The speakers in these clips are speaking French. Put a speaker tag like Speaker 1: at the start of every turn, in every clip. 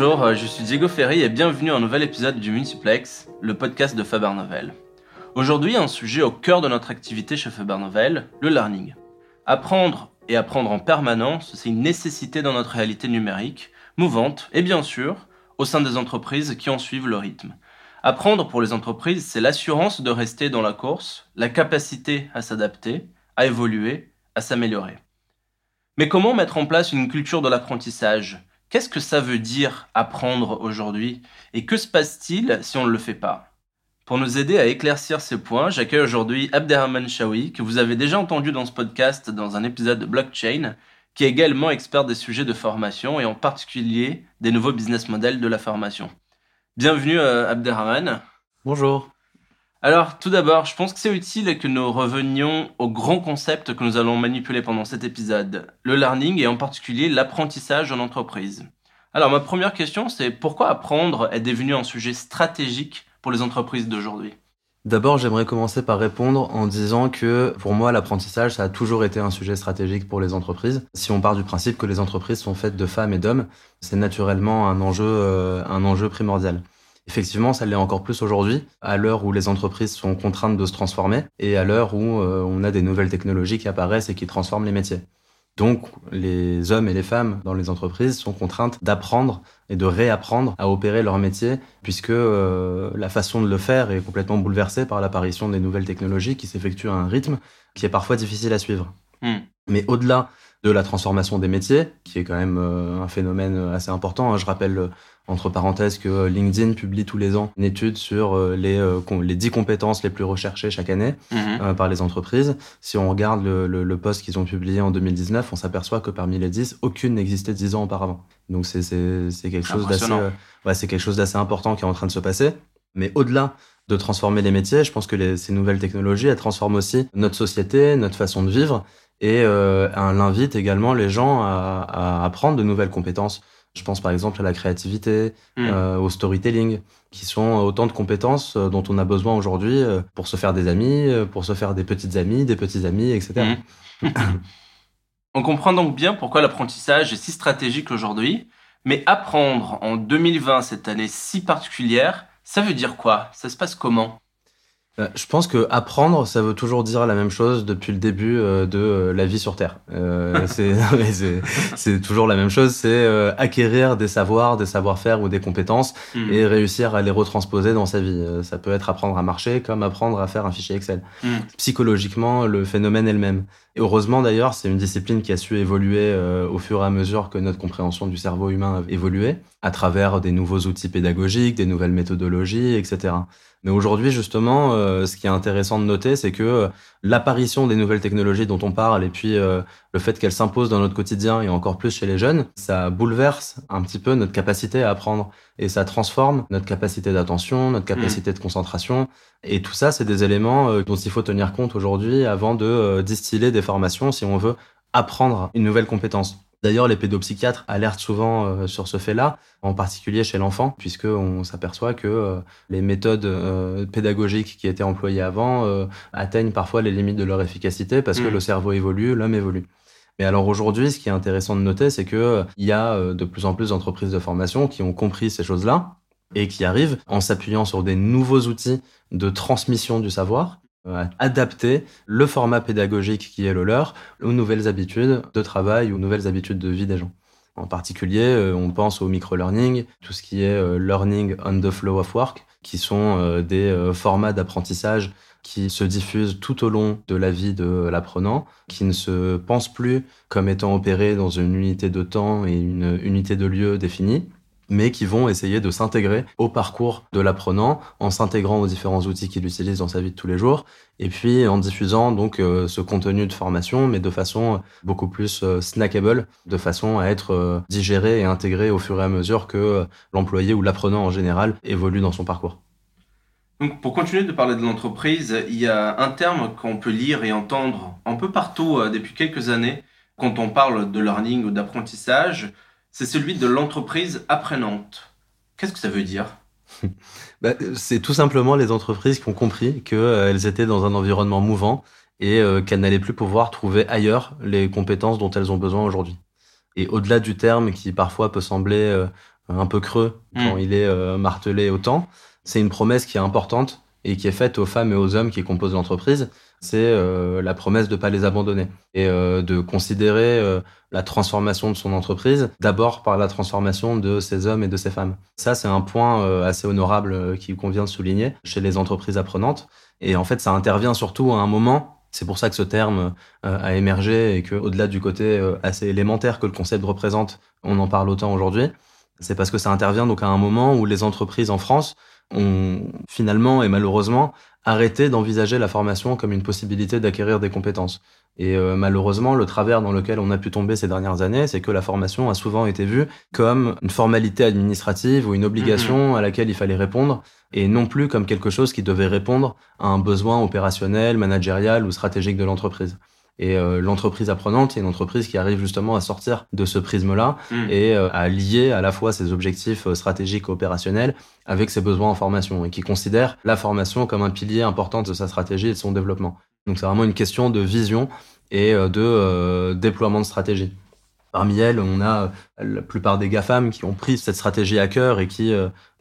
Speaker 1: Bonjour, euh, je suis Diego Ferry et bienvenue à un nouvel épisode du Multiplex, le podcast de Faber Novel. Aujourd'hui, un sujet au cœur de notre activité chez Faber Novel, le learning. Apprendre et apprendre en permanence, c'est une nécessité dans notre réalité numérique, mouvante et bien sûr, au sein des entreprises qui en suivent le rythme. Apprendre pour les entreprises, c'est l'assurance de rester dans la course, la capacité à s'adapter, à évoluer, à s'améliorer. Mais comment mettre en place une culture de l'apprentissage? Qu'est-ce que ça veut dire apprendre aujourd'hui? Et que se passe-t-il si on ne le fait pas? Pour nous aider à éclaircir ces points, j'accueille aujourd'hui Abderrahman Shawi, que vous avez déjà entendu dans ce podcast dans un épisode de Blockchain, qui est également expert des sujets de formation et en particulier des nouveaux business models de la formation. Bienvenue euh, Abderrahman.
Speaker 2: Bonjour.
Speaker 1: Alors, tout d'abord, je pense que c'est utile que nous revenions au grand concept que nous allons manipuler pendant cet épisode, le learning et en particulier l'apprentissage en entreprise. Alors, ma première question, c'est pourquoi apprendre est devenu un sujet stratégique pour les entreprises d'aujourd'hui?
Speaker 2: D'abord, j'aimerais commencer par répondre en disant que pour moi, l'apprentissage, ça a toujours été un sujet stratégique pour les entreprises. Si on part du principe que les entreprises sont faites de femmes et d'hommes, c'est naturellement un enjeu, euh, un enjeu primordial. Effectivement, ça l'est encore plus aujourd'hui, à l'heure où les entreprises sont contraintes de se transformer et à l'heure où euh, on a des nouvelles technologies qui apparaissent et qui transforment les métiers. Donc, les hommes et les femmes dans les entreprises sont contraintes d'apprendre et de réapprendre à opérer leur métier, puisque euh, la façon de le faire est complètement bouleversée par l'apparition des nouvelles technologies qui s'effectuent à un rythme qui est parfois difficile à suivre. Hmm. Mais au-delà de la transformation des métiers, qui est quand même euh, un phénomène assez important. Hein, je rappelle entre parenthèses que euh, LinkedIn publie tous les ans une étude sur euh, les, euh, les 10 compétences les plus recherchées chaque année mhm. par les entreprises. Si on regarde le, le, post qu'ils ont publié en 2019, on s'aperçoit que parmi les 10, aucune n'existait 10 ans auparavant. Donc c'est quelque chose d'assez ouais, c'est quelque chose d'assez important qui est en train de se passer. Mais au-delà de transformer les métiers, je pense que les, ces nouvelles technologies, elles transforment aussi notre société, notre façon de vivre, et euh, elle invite également les gens à, à apprendre de nouvelles compétences. Je pense par exemple à la créativité, hmm. euh, au storytelling, qui sont autant de compétences euh, dont on a besoin aujourd'hui pour se faire des amis, pour se faire des petites amies, des petits amis, etc.
Speaker 1: Hmm. on comprend donc bien pourquoi l'apprentissage est si stratégique aujourd'hui, mais apprendre en 2020, cette année si particulière, ça veut dire quoi? Ça se passe comment?
Speaker 2: Je pense que apprendre, ça veut toujours dire la même chose depuis le début euh, de euh, la vie sur Terre. c'est toujours la même chose, c'est acquérir des savoirs, des savoir-faire ou des compétences hmm. et réussir à les retransposer dans sa vie. ça peut être apprendre à marcher comme apprendre à faire un fichier Excel. Hmm. Psychologiquement, le phénomène est le même. Et heureusement d'ailleurs, c'est une discipline qui a su évoluer au fur et à mesure que notre compréhension du cerveau humain a évolué à travers des nouveaux outils pédagogiques, des nouvelles méthodologies, etc. Mais aujourd'hui, justement, euh, ce qui est intéressant de noter, c'est que euh, l'apparition des nouvelles technologies dont on parle et puis euh, le fait qu'elles s'imposent dans notre quotidien et encore plus chez les jeunes, ça bouleverse un petit peu notre capacité à apprendre et ça transforme notre capacité d'attention, notre capacité mmh. de concentration. Et tout ça, c'est des éléments dont il faut tenir compte aujourd'hui avant de distiller des formations si on veut apprendre une nouvelle compétence. D'ailleurs, les pédopsychiatres alertent souvent euh, sur ce fait-là, en particulier chez l'enfant, puisqu'on s'aperçoit que euh, les méthodes euh, pédagogiques qui étaient employées avant atteignent parfois les limites de leur efficacité parce que mmh. le cerveau évolue, l'homme évolue. Mais alors aujourd'hui, ce qui est intéressant de noter, c'est que il y a de plus en plus d'entreprises de formation qui ont compris ces choses-là et qui arrivent en s'appuyant sur des nouveaux outils de transmission du savoir adapter le format pédagogique qui est le leur aux nouvelles habitudes de travail, aux nouvelles habitudes de vie des gens. En particulier, euh, on pense au micro-learning, tout ce qui est euh, learning on the flow of work, qui sont euh, des formats d'apprentissage qui se diffusent tout au long de la vie de l'apprenant, qui ne se pensent plus comme étant opérés dans une unité de temps et une unité de lieu définie, mais qui vont essayer de s'intégrer au parcours de l'apprenant en s'intégrant aux différents outils qu'il utilise dans sa vie de tous les jours et puis en diffusant donc euh, ce contenu de formation mais de façon beaucoup plus euh, snackable de façon à être euh, digéré et intégré au fur et à mesure que l'employé ou l'apprenant en général évolue dans son parcours.
Speaker 1: Donc pour continuer de parler de l'entreprise, il y a un terme qu'on peut lire et entendre un peu partout depuis quelques années quand on parle de learning ou d'apprentissage, c'est celui de l'entreprise apprenante. Qu'est-ce que ça veut dire?
Speaker 2: Bah, C'est tout simplement les entreprises qui ont compris qu'elles euh, étaient dans un environnement mouvant et euh, qu'elles n'allaient plus pouvoir trouver ailleurs les compétences dont elles ont besoin aujourd'hui. Et au-delà du terme qui parfois peut sembler euh, un peu creux quand mm. il est martelé autant. C'est une promesse qui est importante et qui est faite aux femmes et aux hommes qui composent l'entreprise, c'est euh, la promesse de ne pas les abandonner et euh, de considérer euh, la transformation de son entreprise d'abord par la transformation de ces hommes et de ces femmes. Ça, c'est un point assez honorable qui convient de souligner chez les entreprises apprenantes. Et en fait, ça intervient surtout à un moment c'est pour ça que ce terme a émergé et que, au-delà du côté assez élémentaire que le concept représente, on en parle autant aujourd'hui. C'est parce que ça intervient donc à un moment où les entreprises en France ont finalement et malheureusement arrêté d'envisager la formation comme une possibilité d'acquérir des compétences. Et euh, malheureusement, le travers dans lequel on a pu tomber ces dernières années, c'est que la formation a souvent été vue comme une formalité administrative ou une obligation mhm. à laquelle il fallait répondre, et non plus comme quelque chose qui devait répondre à un besoin opérationnel, managérial ou stratégique de l'entreprise. Et euh, l'entreprise apprenante, c'est une entreprise qui arrive justement à sortir de ce prisme-là mm. et euh, à lier à la fois ses objectifs euh, stratégiques et opérationnels avec ses besoins en formation et qui considère la formation comme un pilier important de sa stratégie et de son développement. Donc c'est vraiment une question de vision et de déploiement de stratégie. Parmi elles, on a la plupart des GAFAM qui ont pris cette stratégie à cœur et qui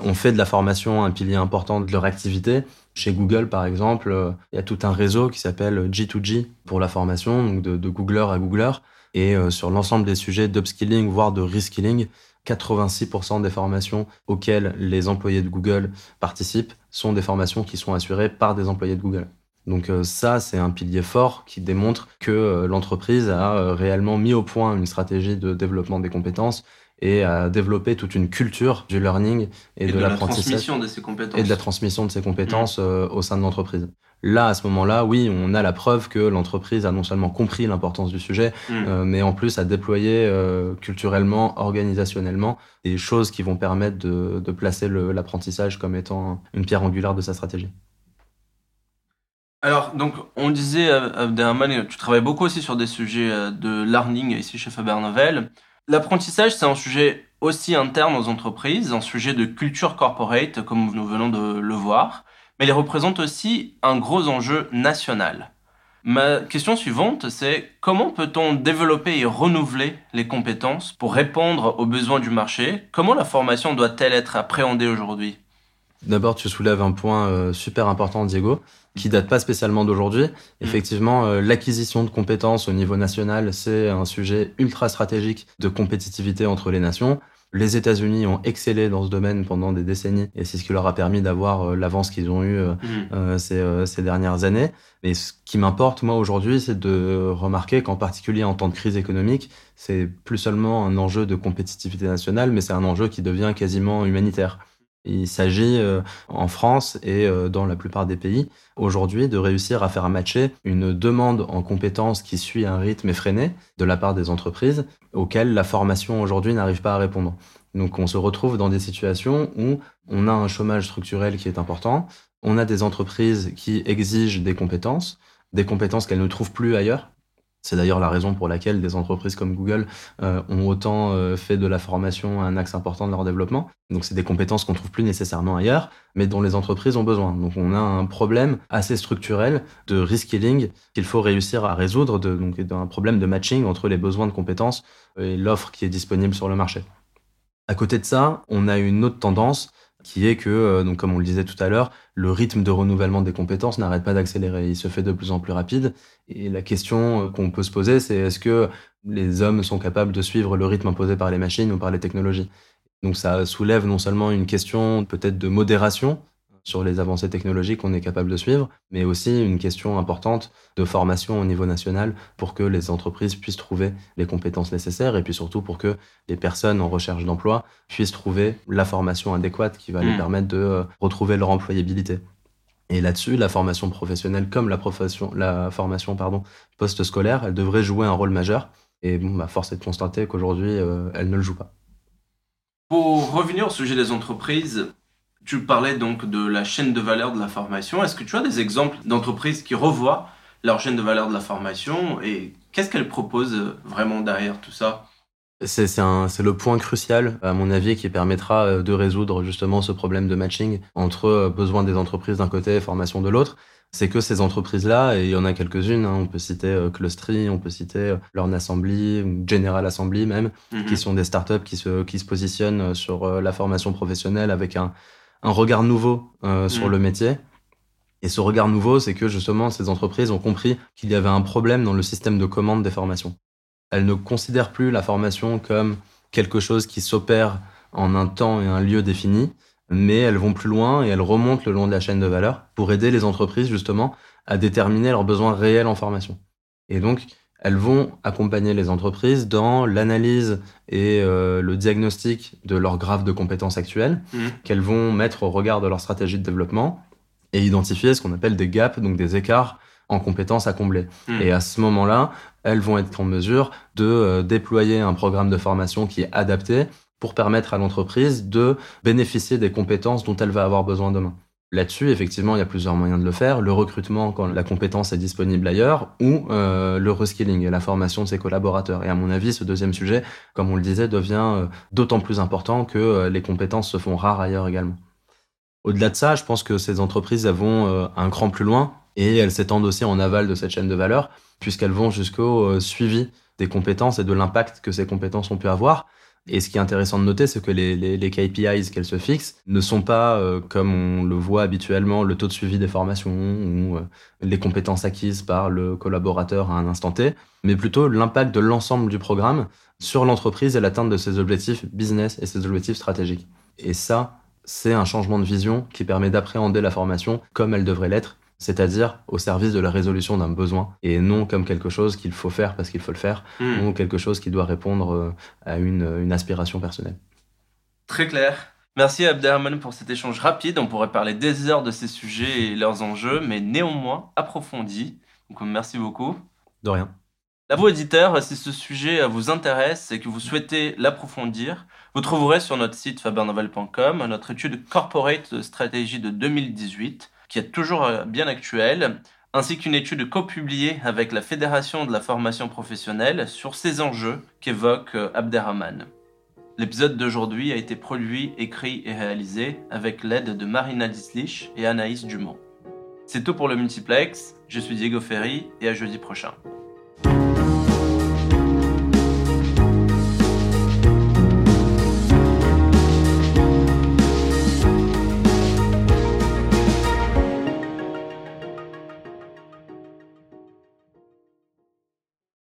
Speaker 2: ont fait de la formation un pilier important de leur activité chez Google, par exemple, euh, il y a tout un réseau qui s'appelle G2G pour la formation, donc de, de Googler à Googler. Et euh, sur l'ensemble des sujets d'upskilling, voire de reskilling, 86% des formations auxquelles les employés de Google participent sont des formations qui sont assurées par des employés de Google. Donc euh, ça, c'est un pilier fort qui démontre que l'entreprise a réellement mis au point une stratégie de développement des compétences et à développer toute une culture du learning et, de, l'apprentissage et de la transmission de ses compétences mmh. euh, au sein de l'entreprise. Là, à ce moment-là, oui, on a la preuve que l'entreprise a non seulement compris l'importance du sujet, mmh. euh, mais en plus a déployé euh, culturellement, organisationnellement, des choses qui vont permettre de, de placer l'apprentissage comme étant une pierre angulaire de sa stratégie.
Speaker 1: Alors, donc, on disait, Abderrahman, tu travailles beaucoup aussi sur des sujets de learning ici chez Faber Novel. L'apprentissage, c'est un sujet aussi interne aux entreprises, un sujet de culture corporate, comme nous venons de le voir, mais il représente aussi un gros enjeu national. Ma question suivante, c'est comment peut-on développer et renouveler les compétences pour répondre aux besoins du marché? Comment la formation doit-elle être appréhendée aujourd'hui?
Speaker 2: D'abord, tu soulèves un point euh, super important, Diego, qui date pas spécialement d'aujourd'hui. Mm. Effectivement, euh, l'acquisition de compétences au niveau national, c'est un sujet ultra stratégique de compétitivité entre les nations. Les États-Unis ont excellé dans ce domaine pendant des décennies et c'est ce qui leur a permis d'avoir euh, l'avance qu'ils ont eue mm. ces, ces, dernières années. Mais ce qui m'importe, moi, aujourd'hui, c'est de remarquer qu'en particulier en temps de crise économique, c'est plus seulement un enjeu de compétitivité nationale, mais c'est un enjeu qui devient quasiment humanitaire. Il s'agit euh, en France et euh, dans la plupart des pays aujourd'hui de réussir à faire matcher une demande en compétences qui suit un rythme effréné de la part des entreprises auxquelles la formation aujourd'hui n'arrive pas à répondre. Donc on se retrouve dans des situations où on a un chômage structurel qui est important, on a des entreprises qui exigent des compétences, des compétences qu'elles ne trouvent plus ailleurs, c'est d'ailleurs la raison pour laquelle des entreprises comme Google euh, ont autant euh, fait de la formation un axe important de leur développement. Donc c'est des compétences qu'on trouve plus nécessairement ailleurs, mais dont les entreprises ont besoin. Donc on a un problème assez structurel de reskilling qu'il faut réussir à résoudre, donc un problème de matching entre les besoins de compétences et l'offre qui est disponible sur le marché. À côté de ça, on a une autre tendance qui est que, euh, donc comme on le disait tout à l'heure, le rythme de renouvellement des compétences n'arrête pas d'accélérer. Il se fait de plus en plus rapide. Et la question euh, qu'on peut se poser, c'est est-ce que les hommes sont capables de suivre le rythme imposé par les machines ou par les technologies? Donc ça soulève non seulement une question peut-être de modération sur les avancées technologiques qu'on est capable de suivre, mais aussi une question importante de formation au niveau national pour que les entreprises puissent trouver les compétences nécessaires et puis surtout pour que les personnes en recherche d'emploi puissent trouver la formation adéquate qui va hmm. permettre de euh, retrouver leur employabilité. Et là-dessus, la formation professionnelle comme la, profession, la formation pardon, post-scolaire, elle devrait jouer un rôle majeur. Et bon, bah, force est de constater qu'aujourd'hui, euh, elle ne le joue pas.
Speaker 1: Pour revenir au sujet des entreprises, tu parlais donc de la chaîne de valeur de la formation. Est-ce que tu as des exemples d'entreprises qui revoient leur chaîne de valeur de la formation et qu'est-ce qu'elles proposent vraiment derrière tout ça?
Speaker 2: C'est le point crucial, à mon avis, qui permettra euh, de résoudre justement ce problème de matching entre euh, besoins des entreprises d'un côté et formation de l'autre. C'est que ces entreprises-là, et il y en a quelques-unes, hein, on peut citer euh, Clustry, on peut citer Learn Assembly, General Assembly même, mhm. qui sont des startups qui se, qui se positionnent sur la formation professionnelle avec un, un regard nouveau sur mhm. le métier. Et ce regard nouveau, c'est que justement, ces entreprises ont compris qu'il y avait un problème dans le système de commande des formations. Elle ne considère plus la formation comme quelque chose qui s'opère en un temps et un lieu défini, mais elles vont plus loin et elles remontent le long de la chaîne de valeur pour aider les entreprises justement à déterminer leurs besoins réels en formation. Et donc, elles vont accompagner les entreprises dans l'analyse et euh, le diagnostic de leur graphe de compétences actuelles, mmh. qu'elles vont mettre au regard de leur stratégie de développement et identifier ce qu'on appelle des gaps, donc des écarts en compétences à combler. Hmm. Et à ce moment-là, elles vont être en mesure de euh, déployer un programme de formation qui est adapté pour permettre à l'entreprise de bénéficier des compétences dont elle va avoir besoin demain. Là-dessus, effectivement, il y a plusieurs moyens de le faire. Le recrutement quand la compétence est disponible ailleurs ou euh, le reskilling la formation de ses collaborateurs. Et à mon avis, ce deuxième sujet, comme on le disait, devient euh, d'autant plus important que les compétences se font rares ailleurs également. Au-delà de ça, je pense que ces entreprises vont un cran plus loin et elles s'étendent aussi en aval de cette chaîne de valeur, puisqu'elles vont jusqu'au euh, suivi des compétences et de l'impact que ces compétences ont pu avoir. Et ce qui est intéressant de noter, c'est que les, KPIs qu'elles se fixent ne sont pas, euh, comme on le voit habituellement, le taux de suivi des formations ou euh, les compétences acquises par le collaborateur à un instant T, mais plutôt l'impact de l'ensemble du programme sur l'entreprise et l'atteinte de ses objectifs business et ses objectifs stratégiques. Et ça, c'est un changement de vision qui permet d'appréhender la formation comme elle devrait l'être c'est-à-dire au service de la résolution d'un besoin et non comme quelque chose qu'il faut faire parce qu'il faut le faire hmm. ou quelque chose qui doit répondre euh, à une, aspiration personnelle.
Speaker 1: Très clair. Merci Abderrahman pour cet échange rapide. On pourrait parler des heures de ces sujets et leurs enjeux, mais néanmoins approfondis. Donc merci beaucoup.
Speaker 2: De rien.
Speaker 1: À vous, éditeurs, si ce sujet vous intéresse et que vous souhaitez l'approfondir, vous trouverez sur notre site fabernovel.com notre étude Corporate de stratégie de 2018 qui est toujours euh, bien actuelle, ainsi qu'une étude co-publiée avec la Fédération de la formation professionnelle sur ces enjeux qu'évoque euh, Abderrahman. L'épisode d'aujourd'hui a été produit, écrit et réalisé avec l'aide de Marina Dislich et Anaïs Dumont. C'est tout pour le multiplex, je suis Diego Ferry et à jeudi prochain.